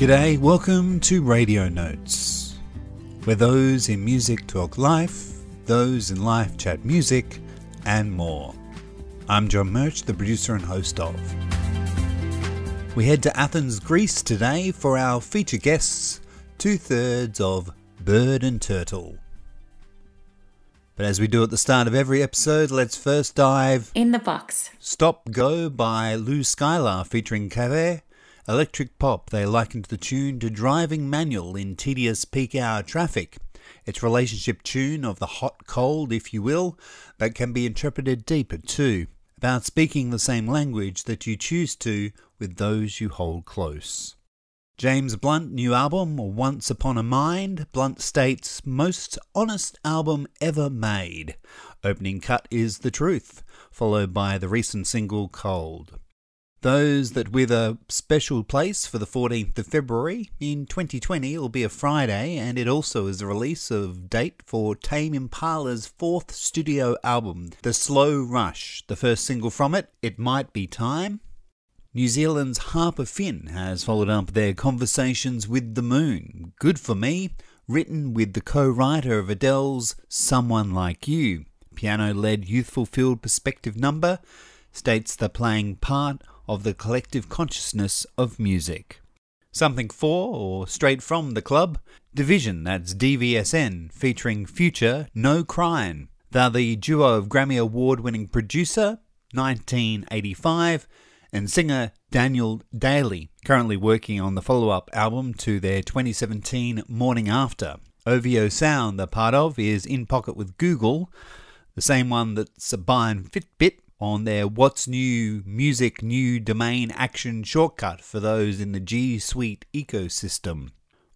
G'day, welcome to Radio Notes, where those in music talk life, those in life chat music, and more. I'm John Murch, the producer and host of. We head to Athens, Greece today for our feature guests, two thirds of Berdnturtle. But as we do at the start of every episode, let's first dive In the box. Stop Go by Lou Skylar featuring Cave. Electric pop, they likened the tune to driving manual in tedious peak hour traffic. It's relationship tune of the hot cold, if you will, but can be interpreted deeper too, about speaking the same language that you choose to with those you hold close. James Blunt new album, Once Upon a Mind, Blunt states, most honest album ever made. Opening cut is The Truth, followed by the recent single Cold. Those that with a special place for the 14th of February in 2020 will be a Friday, and it also is the release of date for Tame Impala's fourth studio album, The Slow Rush. The first single from it, It Might Be Time. New Zealand's Harper Finn has followed up their conversations with the moon. Good for me, written with the co writer of Adele's Someone Like You. Piano led youthful field perspective number states they're playing part of the collective consciousness of music. Something for or straight from the club, Division, that's DVSN, featuring Future No Cryin'. They're the duo of Grammy Award winning producer, Nineteen85, and singer Daniel Daly, currently working on the follow up album to their 2017 Morning After. OVO Sound, they're part of, is in pocket with Google, the same one that's buying Fitbit on their What's New Music New Domain Action shortcut for those in the G Suite ecosystem.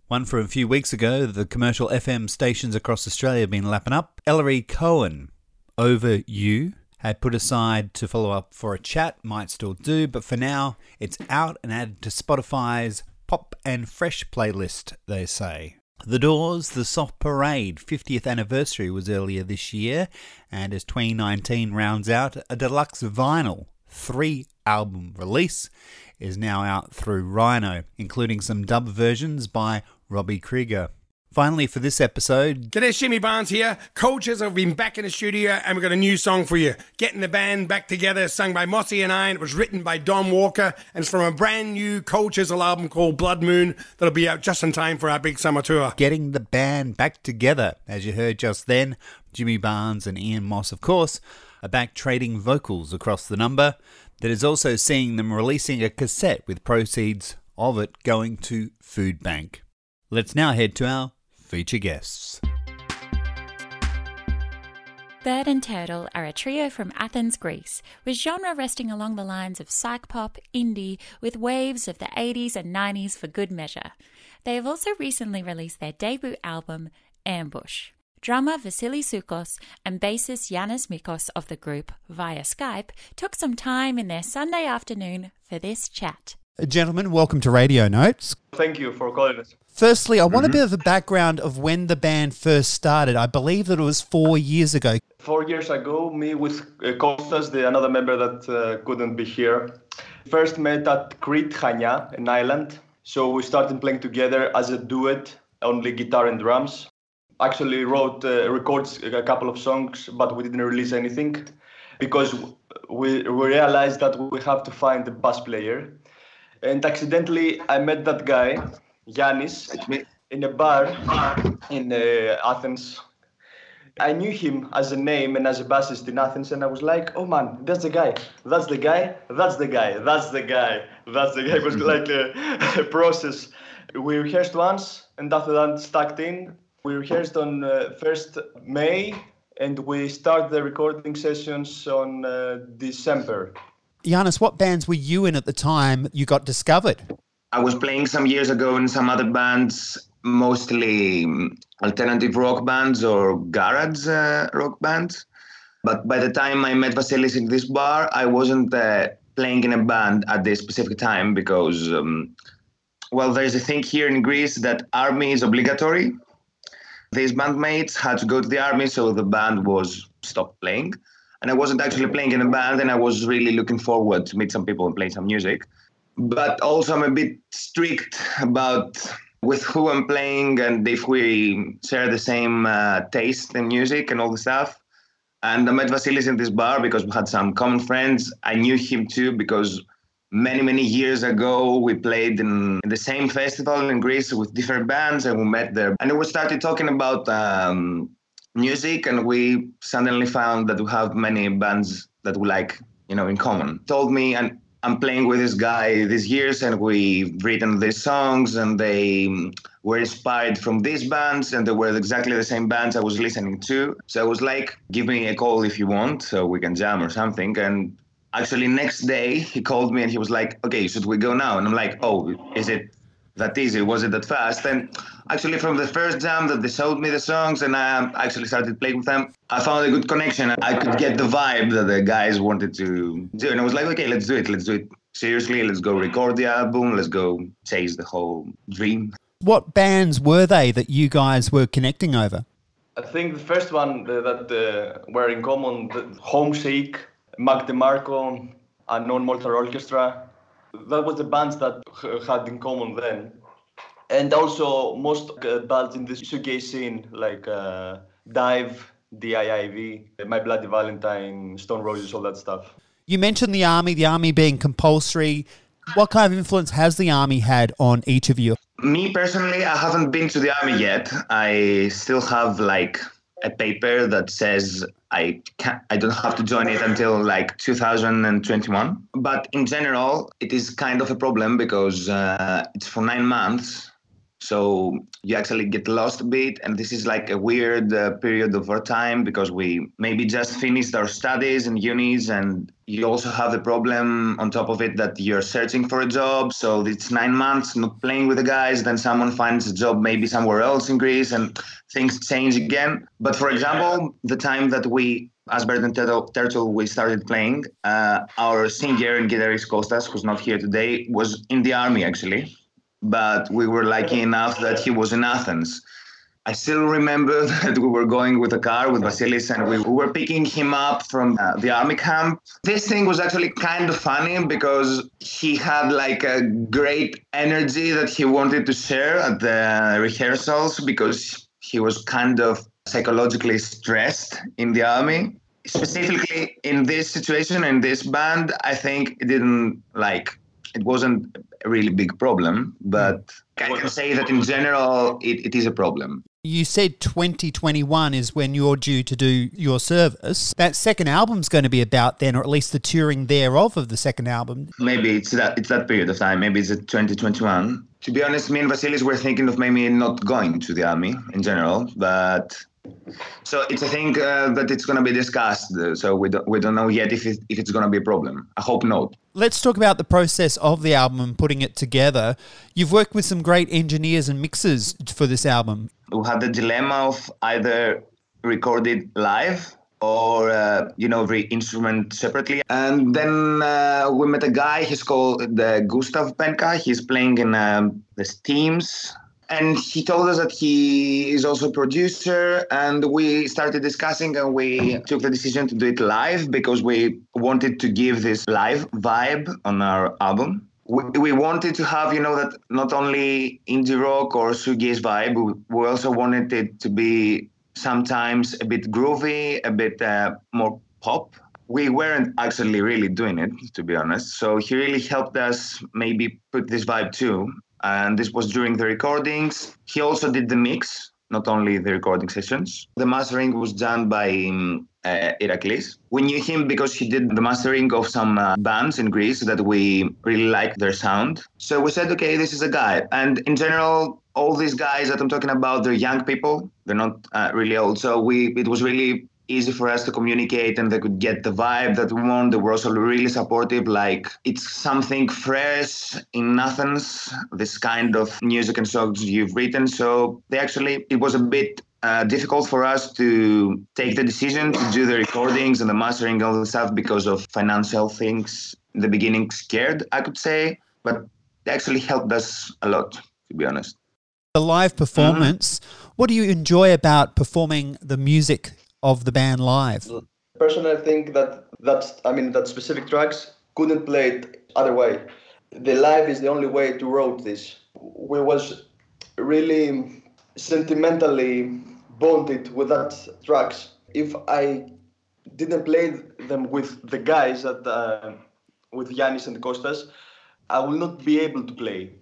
One from a few weeks ago, the commercial FM stations across Australia have been lapping up. Ellery Cohen, Over You, had put aside to follow up for a chat, might still do, but for now it's out and added to Spotify's Pop and Fresh playlist, they say. The Doors, The Soft Parade 50th anniversary was earlier this year, and as 2019 rounds out, a deluxe vinyl three album release is now out through Rhino, including some dub versions by Robby Krieger. Finally, for this episode, G'day, Jimmy Barnes here. Chisel have been back in the studio and we've got a new song for you. Getting the band back together, sung by Mossy and I, and it was written by Don Walker, and it's from a brand new Chisel album called Blood Moon that'll be out just in time for our big summer tour. getting the band back together. As you heard just then, Jimmy Barnes and Ian Moss, of course, are back trading vocals across the number. That is also seeing them releasing a cassette with proceeds of it going to Food Bank. Let's now head to our feature guests. Berdnturtle are a trio from Athens, Greece, with genre resting along the lines of psych pop, indie, with waves of the 80s and 90s for good measure. They have also recently released their debut album, Ambush. Drummer Vasily Sukos and bassist Yannis Michos of the group, via Skype, took some time in their Sunday afternoon for this chat. Gentlemen, welcome to Radio Notes. Thank you for calling us. Firstly, I want a bit of a background of when the band first started. I believe that it was four years ago. Four years ago, me with uh, Kostas, the another member that uh, couldn't be here, first met at Crete, Chania, an island. So we started playing together as a duet, only guitar and drums. Actually wrote, uh, records a couple of songs, but we didn't release anything because we, we realized that we have to find a bass player. And accidentally, I met that guy, Yannis, in a bar in uh, Athens. I knew him as a name and as a bassist in Athens, and I was like, "Oh man, that's the guy. That's the guy. That's the guy. That's the guy. That's the guy." It was like a, a process. We rehearsed once, and after that, stacked in. We rehearsed on uh, first May, and we start the recording sessions on uh, December. Yannis, what bands were you in at the time you got discovered? I was playing some years ago in some other bands, mostly um, alternative rock bands or garage uh, rock bands. But by the time I met Vasilis in this bar, I wasn't uh, playing in a band at this specific time because, um, well, there's a thing here in Greece that army is obligatory. These bandmates had to go to the army, so the band was stopped playing. And I wasn't actually playing in a band, and I was really looking forward to meet some people and play some music. but also I'm a bit strict about with who I'm playing and if we share the same uh, taste in music and all the stuff. And I met Vasilis in this bar because we had some common friends. I knew him too because many, many years ago we played in, in the same festival in Greece with different bands and we met there. And we started talking about um, music and we suddenly found that we have many bands that we like, you know, in common. Told me and I'm playing with this guy these years, and we've written these songs, and they mm, were inspired from these bands, and they were exactly the same bands I was listening to. So I was like, "Give me a call if you want, so we can jam or something." And actually, next day he called me, and he was like, "Okay, should we go now?" And I'm like, "Oh, is it that easy? Was it that fast?" And actually, from the first jam that they showed me the songs, and I actually started playing with them, I found a good connection. I could get the vibe that the guys wanted to do, and I was like, "Okay, let's do it. Let's do it seriously. Let's go record the album. Let's go chase the whole dream." What bands were they that you guys were connecting over? I think the first one that uh, were in common, the Homesick, Mac DeMarco, and Unknown Mortal Orchestra that was the bands that had in common then. And also most uh, bands in the shoegaze scene, like uh, Dive, DIIV, My Bloody Valentine, Stone Roses, all that stuff. You mentioned the army, the army being compulsory. What kind of influence has the army had on each of you? Me personally, I haven't been to the army yet. I still have like a paper that says I can I don't have to join it until like 2021. But in general, it is kind of a problem because uh, it's for nine months so you actually get lost a bit. And this is like a weird uh, period of our time because we maybe just finished our studies and unis. And you also have the problem on top of it that you're searching for a job. So it's nine months not playing with the guys. Then someone finds a job maybe somewhere else in Greece and things change again. But for example, the time that we as Berdnturtle, Turtle, we started playing. Uh, our singer and guitarist Kostas, who's not here today, was in the army actually but we were lucky enough that he was in Athens. I still remember that we were going with a car with Vasilis and we were picking him up from uh, the army camp. This thing was actually kind of funny because he had like a great energy that he wanted to share at the rehearsals because he was kind of psychologically stressed in the army. Specifically in this situation, in this band, I think it didn't like, it wasn't a really big problem, but I can say that in general, it, it is a problem. You said 2021 is when you're due to do your service. That second album's going to be about then, or at least the touring thereof of the second album. Maybe it's that it's that period of time. Maybe it's 2021. To be honest, me and Vasilis were thinking of maybe not going to the army in general, but so it's a thing uh, that it's going to be discussed. Uh, so we don't, we don't know yet if, it, if it's going to be a problem. I hope not. Let's talk about the process of the album and putting it together. You've worked with some great engineers and mixers for this album. We had the dilemma of either record it live or uh, you know every instrument separately and then uh, we met a guy he's called the gustav penka he's playing in um, the steams and he told us that he is also a producer and we started discussing and we took the decision to do it live because we wanted to give this live vibe on our album. We, we wanted to have you know that not only indie rock or shoegaze vibe we also wanted it to be sometimes a bit groovy a bit uh, more pop. We weren't actually really doing it to be honest. So he really helped us maybe put this vibe too and this was during the recordings. He also did the mix, not only the recording sessions. The mastering was done by um, uh, Iraklis. We knew him because he did the mastering of some uh, bands in Greece that we really liked their sound. So we said, okay, this is a guy. And in general, all these guys that I'm talking about, they're young people. They're not uh, really old. So we, it was really easy for us to communicate and they could get the vibe that we want. They were also really supportive. Like it's something fresh in Athens, this kind of music and songs you've written. So they actually, it was a bit uh, difficult for us to take the decision to do the recordings and the mastering and all the stuff because of financial things. In the beginning, scared, I could say, but they actually helped us a lot, to be honest. The live performance, mm-hmm. what do you enjoy about performing the music of the band live? Personally, I think that that's I mean that specific tracks couldn't play it other way. the live is the only way to wrote this. We was really sentimentally bonded with that tracks. If I didn't play them with the guys that uh, with Yannis and Costas, I will not be able to play.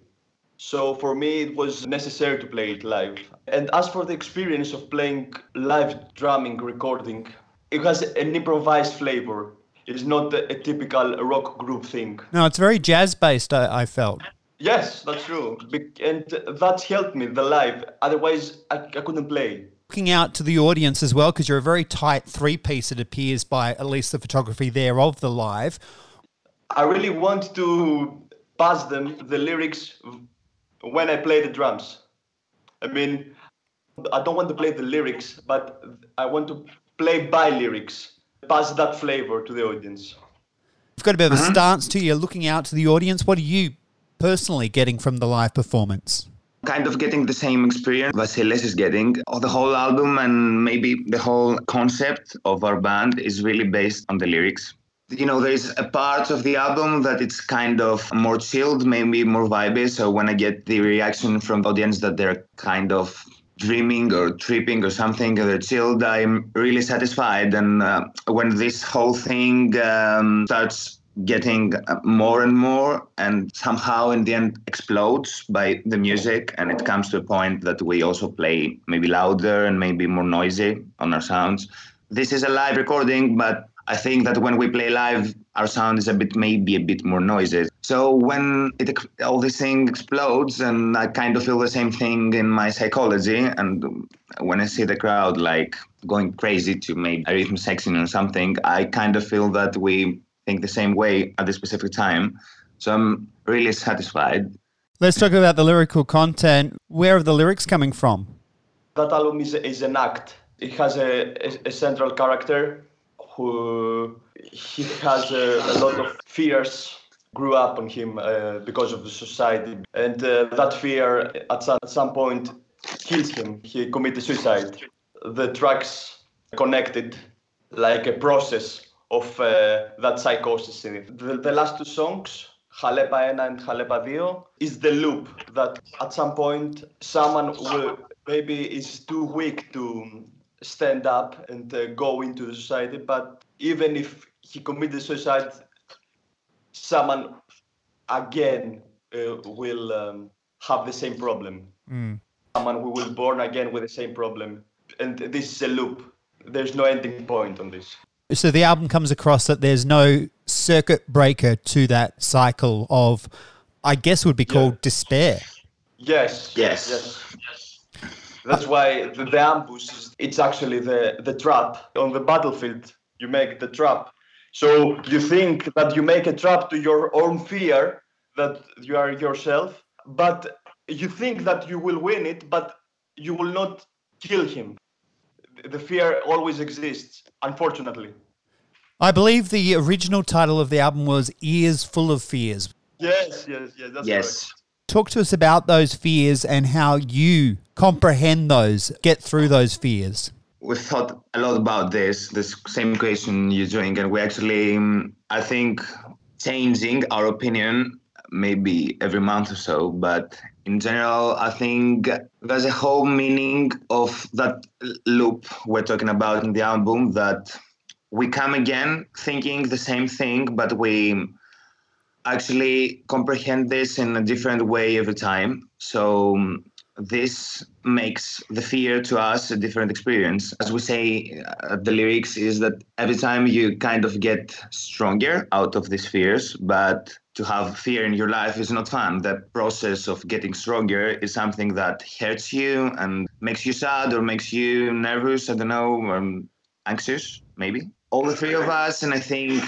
So for me, it was necessary to play it live. And as for the experience of playing live drumming recording, it has an improvised flavor. It is not a, typical rock group thing. No, it's very jazz based. I, I felt. Yes, that's true, and that helped me the live. Otherwise, I, I couldn't play looking out to the audience as well, because you're a very tight three piece, it appears, by at least the photography there of the live. I really want to pass them the lyrics when I play the drums. I mean, I don't want to play the lyrics, but I want to play by lyrics, pass that flavor to the audience. You've got a bit of a uh-huh. stance to you, looking out to the audience. What are you personally getting from the live performance? kind of getting the same experience Vasilis is getting. The whole album and maybe the whole concept of our band is really based on the lyrics. You know, there's a part of the album that it's kind of more chilled, maybe more vibey. So when I get the reaction from the audience that they're kind of dreaming or tripping or something, they're chilled, I'm really satisfied. And uh, when this whole thing um, starts getting more and more and somehow in the end explodes by the music and it comes to a point that we also play maybe louder and maybe more noisy on our sounds this is a live recording but i think that when we play live our sound is a bit maybe a bit more noisy so when it all this thing explodes and i kind of feel the same thing in my psychology and when i see the crowd like going crazy to maybe a rhythm section or something i kind of feel that we think the same way at this specific time. So I'm really satisfied. Let's talk about the lyrical content. Where are the lyrics coming from? That album is, is an act. It has a, a, a central character who he has a, a, lot of fears grew up on him uh, because of the society. And uh, that fear at some, at some point kills him. He committed suicide. The tracks connected like a process of uh, that psychosis in it. The, the last two songs, Halepa 1 and Halepa 2, is the loop that at some point someone will maybe is too weak to stand up and uh, go into the society, but even if he committed suicide, someone again uh, will um, have the same problem. Mm. Someone who will born again with the same problem. And this is a loop. There's no ending point on this so the album comes across that there's no circuit breaker to that cycle of, I guess, would be called yeah. despair. Yes. Yes. Yes. That's why the, the ambush is it's actually the, the trap on the battlefield. You make the trap. So you think that you make a trap to your own fear that you are yourself, but you think that you will win it, but you will not kill him. The fear always exists, unfortunately. I believe the original title of the album was Ears Full of Fears. Yes, yes, yes. That's yes. Correct. Talk to us about those fears and how you comprehend those, get through those fears. We thought a lot about this, this same question you're doing, and we actually, um, I think, changing our opinion maybe every month or so. But in general, I think there's a whole meaning of that loop we're talking about in the album that we come again thinking the same thing, but we actually comprehend this in a different way every time. So um, this makes the fear to us a different experience. As we say, uh, the lyrics is that every time you kind of get stronger out of these fears, but to have fear in your life is not fun. The process of getting stronger is something that hurts you and makes you sad or makes you nervous. I don't know, um, anxious maybe all the three of us, and I think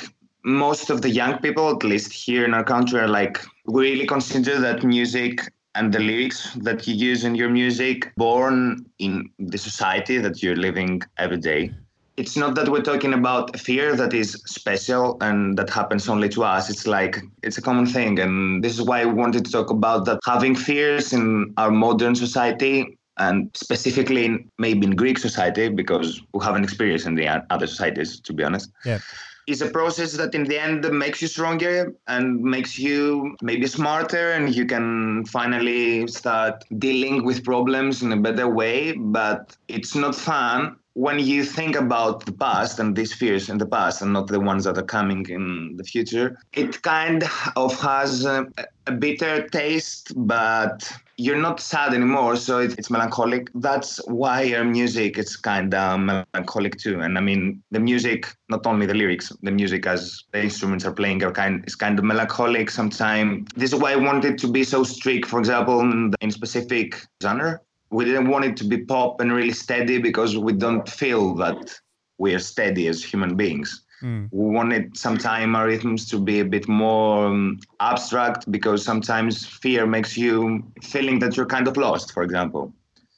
most of the young people, at least here in our country, are like we really consider that music and the lyrics that you use in your music born in the society that you're living every day. It's not that we're talking about fear that is special and that happens only to us. It's like it's a common thing. And this is why I wanted to talk about that having fears in our modern society and specifically in, maybe in Greek society because we haven't experienced in the other societies, to be honest. Yeah. Is a process that in the end makes you stronger and makes you maybe smarter and you can finally start dealing with problems in a better way but it's not fun when you think about the past and these fears in the past and not the ones that are coming in the future, it kind of has a, a bitter taste, but you're not sad anymore, so it, it's melancholic. That's why your music is kind of melancholic too. And I mean, the music, not only the lyrics, the music as the instruments are playing are kind is kind of melancholic sometimes. This is why I wanted to be so strict, for example, in, in specific genre we didn't want it to be pop and really steady because we don't feel that we are steady as human beings. Mm. We wanted sometimes our rhythms to be a bit more um, abstract because sometimes fear makes you feeling that you're kind of lost, for example.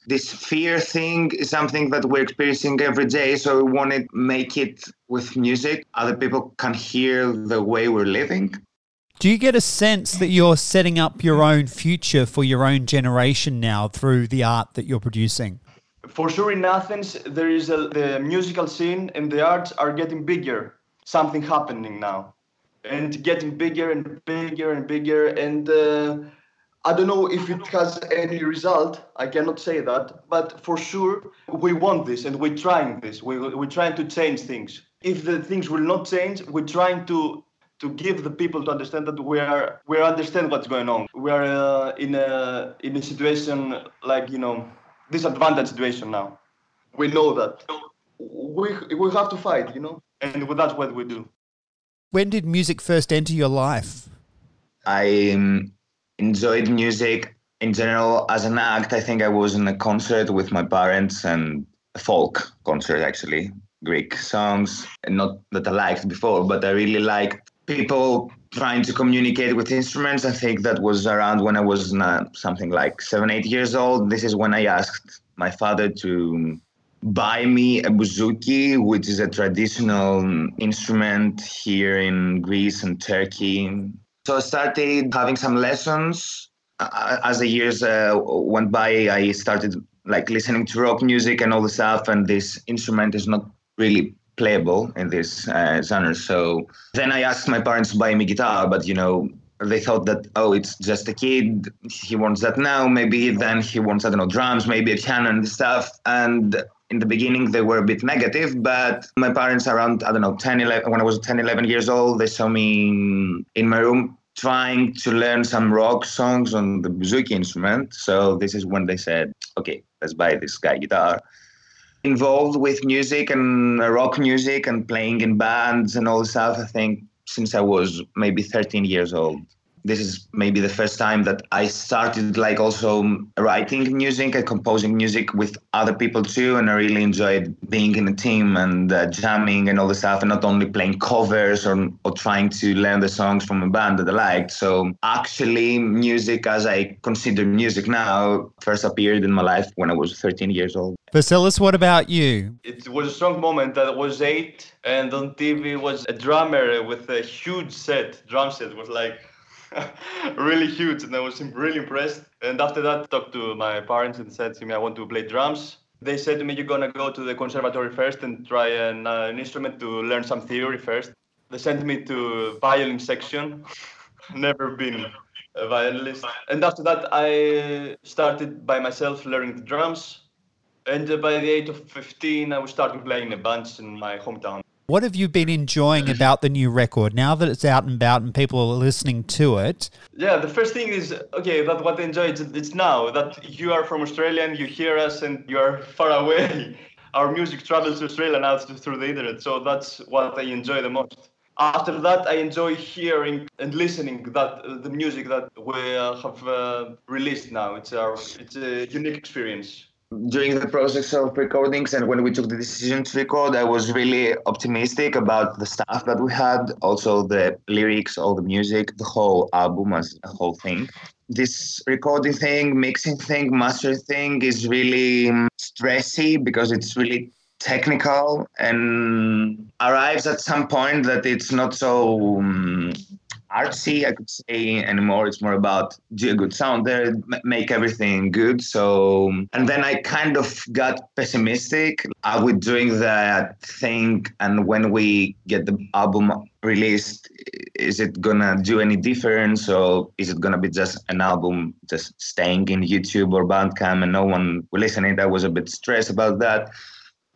This fear thing is something that we're experiencing every day, so we want to make it with music. Other people can hear the way we're living. Do you get a sense that you're setting up your own future for your own generation now through the art that you're producing? For sure, in Athens, there is a, the musical scene and the arts are getting bigger. Something happening now, and getting bigger and bigger and bigger. And uh, I don't know if it has any result. I cannot say that, but for sure, we want this and we're trying this. We, we're trying to change things. If the things will not change, we're trying to to give the people to understand that we are we understand what's going on. We are uh, in a in a situation like you know disadvantaged situation now. We know that we we have to fight, you know, and that's what we do. When did music first enter your life? I um, enjoyed music in general as an act. I think I was in a concert with my parents and a folk concert actually. Greek songs, not that I liked before, but I really liked people trying to communicate with instruments. I think that was around when I was uh, something like seven, eight years old. This is when I asked my father to buy me a bouzouki, which is a traditional instrument here in Greece and Turkey. So I started having some lessons. As the years uh, went by, I started like listening to rock music and all the stuff, and this instrument is not really playable in this uh, genre. So then I asked my parents to buy me guitar, but you know they thought that oh it's just a kid. He wants that now. Maybe then he wants i don't know drums maybe a piano and stuff. And in the beginning they were a bit negative but my parents around i don't know 10 11 when i was 10 11 years old they saw me in my room trying to learn some rock songs on the bouzouki instrument. So this is when they said okay let's buy this guy guitar involved with music and uh, rock music and playing in bands and all stuff, I think, since I was maybe 13 years old this is maybe the first time that I started like also writing music and composing music with other people too. And I really enjoyed being in a team and uh, jamming and all the stuff and not only playing covers or, or trying to learn the songs from a band that I liked. So actually music as I consider music now first appeared in my life when I was 13 years old. Vasilis, what about you? It was a strong moment that I was eight and on TV was a drummer with a huge set, drum set was like really huge, and I was really impressed. And after that, talked to my parents and said to me, I want to play drums. They said to me, You're gonna go to the conservatory first and try an, uh, an instrument to learn some theory first. They sent me to violin section. Never been a violinist. And after that, I started by myself learning the drums. And by the age of 15, I was starting playing in bands in my hometown. What have you been enjoying about the new record now that it's out and about and people are listening to it? Yeah, the first thing is okay. That what I enjoy is it's now that you are from Australia and you hear us and you are far away. Our music travels to Australia now through the internet, so that's what I enjoy the most. After that, I enjoy hearing and listening that uh, the music that we uh, have uh, released now. It's our it's a unique experience during the process of recordings and when we took the decision to record, I was really optimistic about the stuff that we had, also the lyrics, all the music, the whole album as a whole thing. This recording thing, mixing thing, mastering thing is really um, stressy because it's really technical and arrives at some point that it's not so um, artsy, I could say anymore. It's more about do a good sound there, make everything good. So, and then I kind of got pessimistic. Are we doing that thing? And when we get the album released, is it gonna do any difference, or is it gonna be just an album just staying in YouTube or Bandcamp and no one will listen? It. I was a bit stressed about that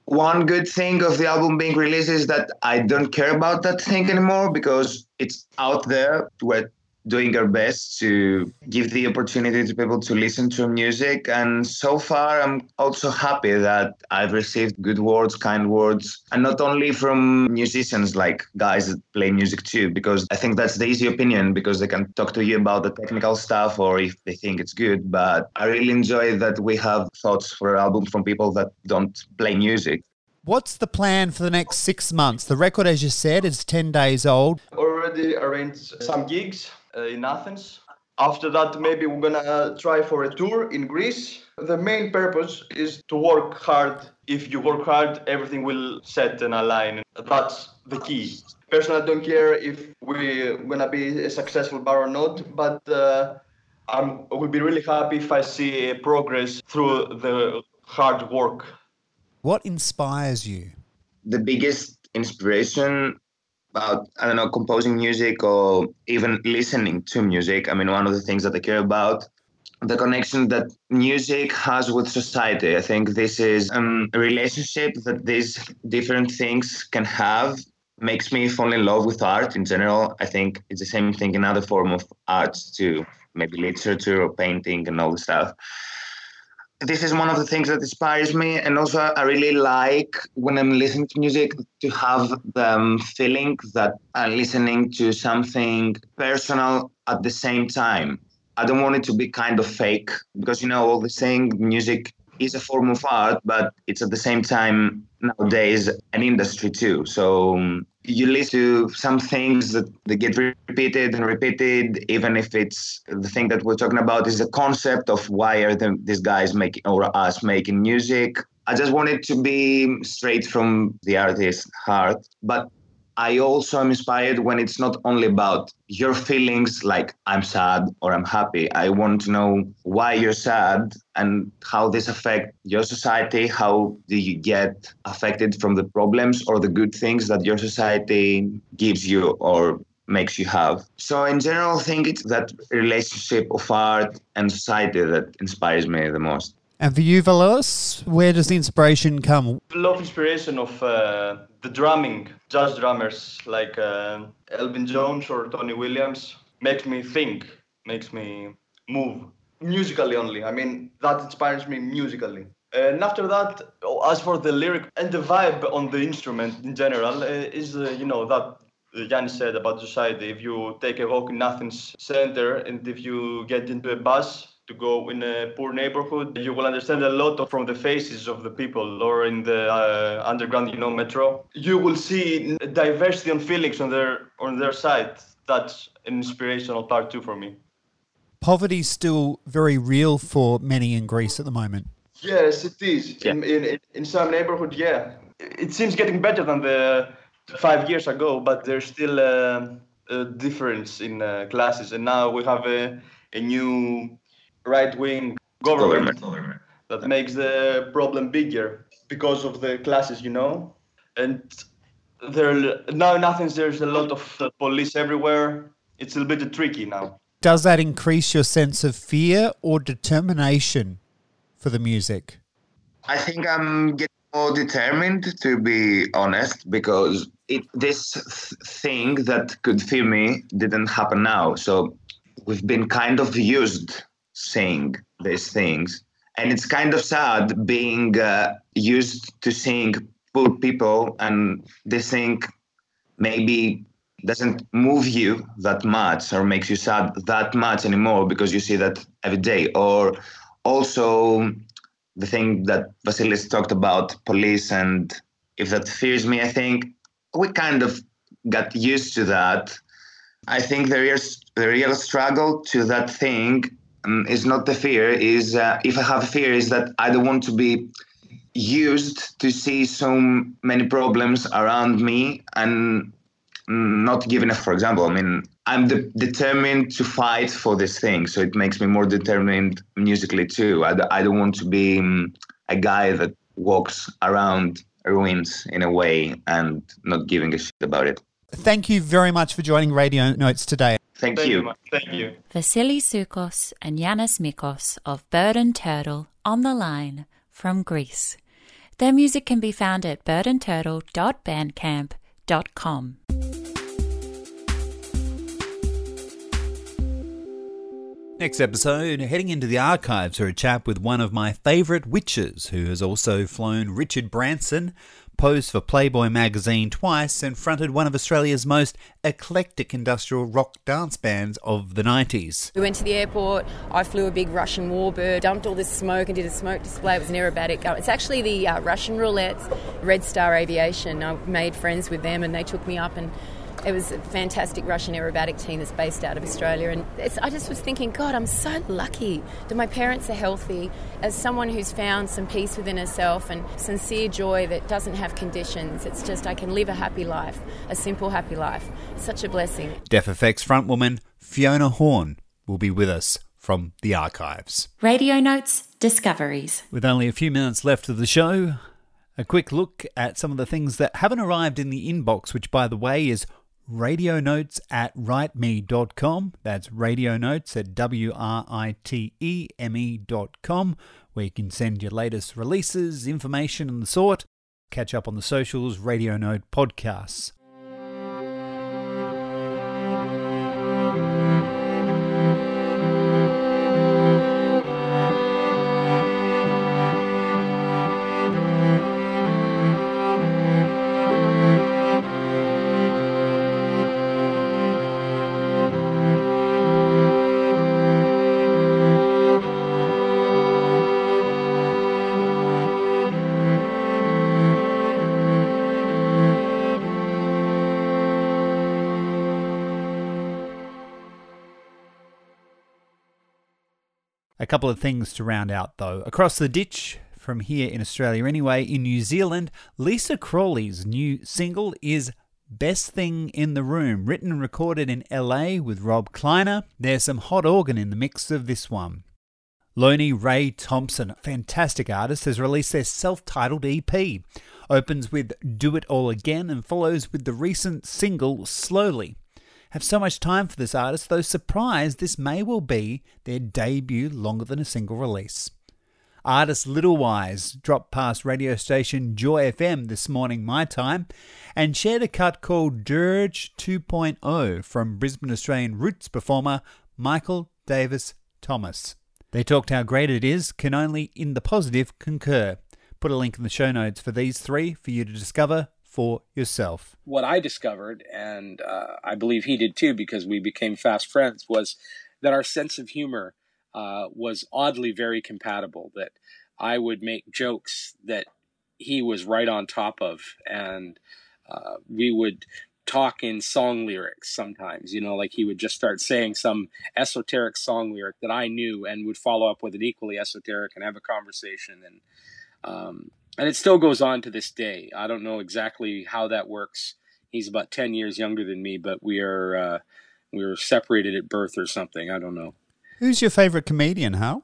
one good thing of the album being released is that I don't care about that thing anymore because it's out there. We're doing our best to give the opportunity to people to listen to music. And so far, I'm also happy that I've received good words, kind words, and not only from musicians like guys that play music too, because I think that's the easy opinion because they can talk to you about the technical stuff or if they think it's good. But I really enjoy that we have thoughts for an album from people that don't play music. What's the plan for the next six months? The record, as you said, is 10 days old. Already arranged some gigs uh, in Athens. After that, maybe we're gonna try for a tour in Greece. The main purpose is to work hard. If you work hard, everything will set and align. That's the key. Personally, I don't care if we're gonna be a successful bar or not, but uh, I will be really happy if I see progress through the hard work what inspires you? The biggest inspiration about I don't know composing music or even listening to music. I mean, one of the things that I care about the connection that music has with society. I think this is um, a relationship that these different things can have. Makes me fall in love with art in general. I think it's the same thing in other form of arts too, maybe literature or painting and all the stuff this is one of the things that inspires me and also i really like when i'm listening to music to have the um, feeling that i'm listening to something personal at the same time. I don't want it to be kind of fake because you know all the saying music is a form of art but it's at the same time nowadays an industry too. So um, you listen to some things that they get repeated and repeated, even if it's the thing that we're talking about is the concept of why are the, these guys making or us making music. I just wanted to be straight from the artist's heart, but I also am inspired when it's not only about your feelings, like I'm sad or I'm happy. I want to know why you're sad and how this affect your society. How do you get affected from the problems or the good things that your society gives you or makes you have. So in general, I think it's that relationship of art and society that inspires me the most. And for you, Vasilis, where does the inspiration come? Lot of inspiration of uh, the drumming, jazz drummers like uh, Elvin Jones or Tony Williams makes me think, makes me move musically only. I mean, that inspires me musically. And after that, as for the lyric and the vibe on the instrument in general, uh, is uh, you know that Yannis said about society. If you take a walk in Athens center and if you get into a bus to go in a poor neighborhood, you will understand a lot from the faces of the people or in the uh, underground, you know, metro. You will see diversity and feelings on their on their side. That's an inspirational part too for me. Poverty is still very real for many in Greece at the moment. Yes, it is. Yeah. In, in, in some neighborhood, yeah. It seems getting better than the five years ago, but there's still a, a difference in uh, classes. And now we have a, a new right wing government, government, that makes the problem bigger because of the classes, you know. And there now in Athens there's a lot of uh, police everywhere. It's a bit tricky now. Does that increase your sense of fear or determination for the music? I think I'm getting more determined to be honest because it, this thing that could fear me didn't happen now. So we've been kind of used saying these things. And it's kind of sad being uh, used to seeing poor people and this thing maybe doesn't move you that much or makes you sad that much anymore because you see that every day. Or also the thing that Vasilis talked about, police, and if that fears me, I think we kind of got used to that. I think there is the real struggle to that thing um, is not the fear is uh, if i have a fear is that i don't want to be used to see so many problems around me and not given a for example i mean I'm de- determined to fight for this thing. So it makes me more determined musically too. I, d- I don't want to be um, a guy that walks around ruins in a way and not giving a shit about it. Thank you very much for joining Radio Notes today. Thank, Thank you. you. Thank you. Vasily Sukos and Yannis Michos of Berdnturtle on the line from Greece. Their music can be found at birdandturtle.bandcamp.com. Next episode, heading into the archives for a chat with one of my favourite witches, who has also flown Richard Branson, posed for Playboy magazine twice, and fronted one of Australia's most eclectic industrial rock dance bands of the 90s. We went to the airport. I flew a big Russian warbird, dumped all this smoke and did a smoke display. It was an aerobatic. It's actually the uh, Russian roulettes, Red Star Aviation. I made friends with them and they took me up and it was a fantastic Russian aerobatic team that's based out of Australia. And it's, I just was thinking, God, I'm so lucky that my parents are healthy. As someone who's found some peace within herself and sincere joy that doesn't have conditions, it's just I can live a happy life, a simple happy life. It's such a blessing. Def FX frontwoman Fiona Horn will be with us from the archives. Radio Notes Discoveries. With only a few minutes left of the show, a quick look at some of the things that haven't arrived in the inbox, which, by the way, is radio notes at writeme.com. That's radio notes at W R I T E M E dot com, where you can send your latest releases, information, and the sort. Catch up on the socials, Radio Note podcasts. Couple of things to round out though. Across the ditch from here in Australia, anyway, in New Zealand, Lisa Crawley's new single is Best Thing in the Room, written and recorded in LA with Rob Kleiner. There's some hot organ in the mix of this one. Loney Ray Thompson, fantastic artist, has released their self titled EP. Opens with Do It All Again and follows with the recent single Slowly. Have so much time for this artist, though surprised this may well be their debut longer than a single release. Artist Little Wise dropped past radio station Joy FM this morning, my time, and shared a cut called Dirge 2.0 from Brisbane Australian roots performer Michael Davis Thomas. They talked how great it is, can only in the positive concur. Put a link in the show notes for these three for you to discover for yourself. what I discovered, and uh, I believe he did too, because we became fast friends, was that our sense of humor uh, was oddly very compatible. That I would make jokes that he was right on top of, and uh, we would talk in song lyrics sometimes. You know, like he would just start saying some esoteric song lyric that I knew, and would follow up with an equally esoteric, and have a conversation and. Um, and it still goes on to this day. I don't know exactly how that works. He's about ten years younger than me, but we are uh, we were separated at birth or something. I don't know. Who's your favourite comedian, Hal?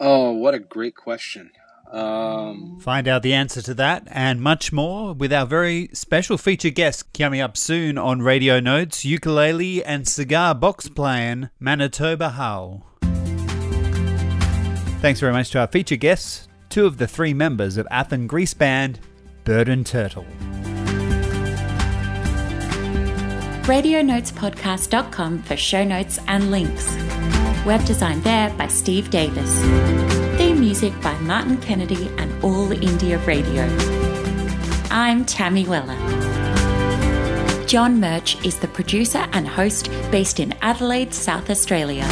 Oh, what a great question. Um, Find out the answer to that and much more with our very special feature guest coming up soon on Radio Notes, ukulele and cigar box playing Manitoba Hal. Thanks very much to our feature guests, two of the three members of Athens Greece band Berdnturtle. RadioNotesPodcast.com for show notes and links. Web design there by Steve Davis. Theme music by Martin Kennedy and All India Radio. I'm Tammy Weller. John Murch is the producer and host based in Adelaide, South Australia.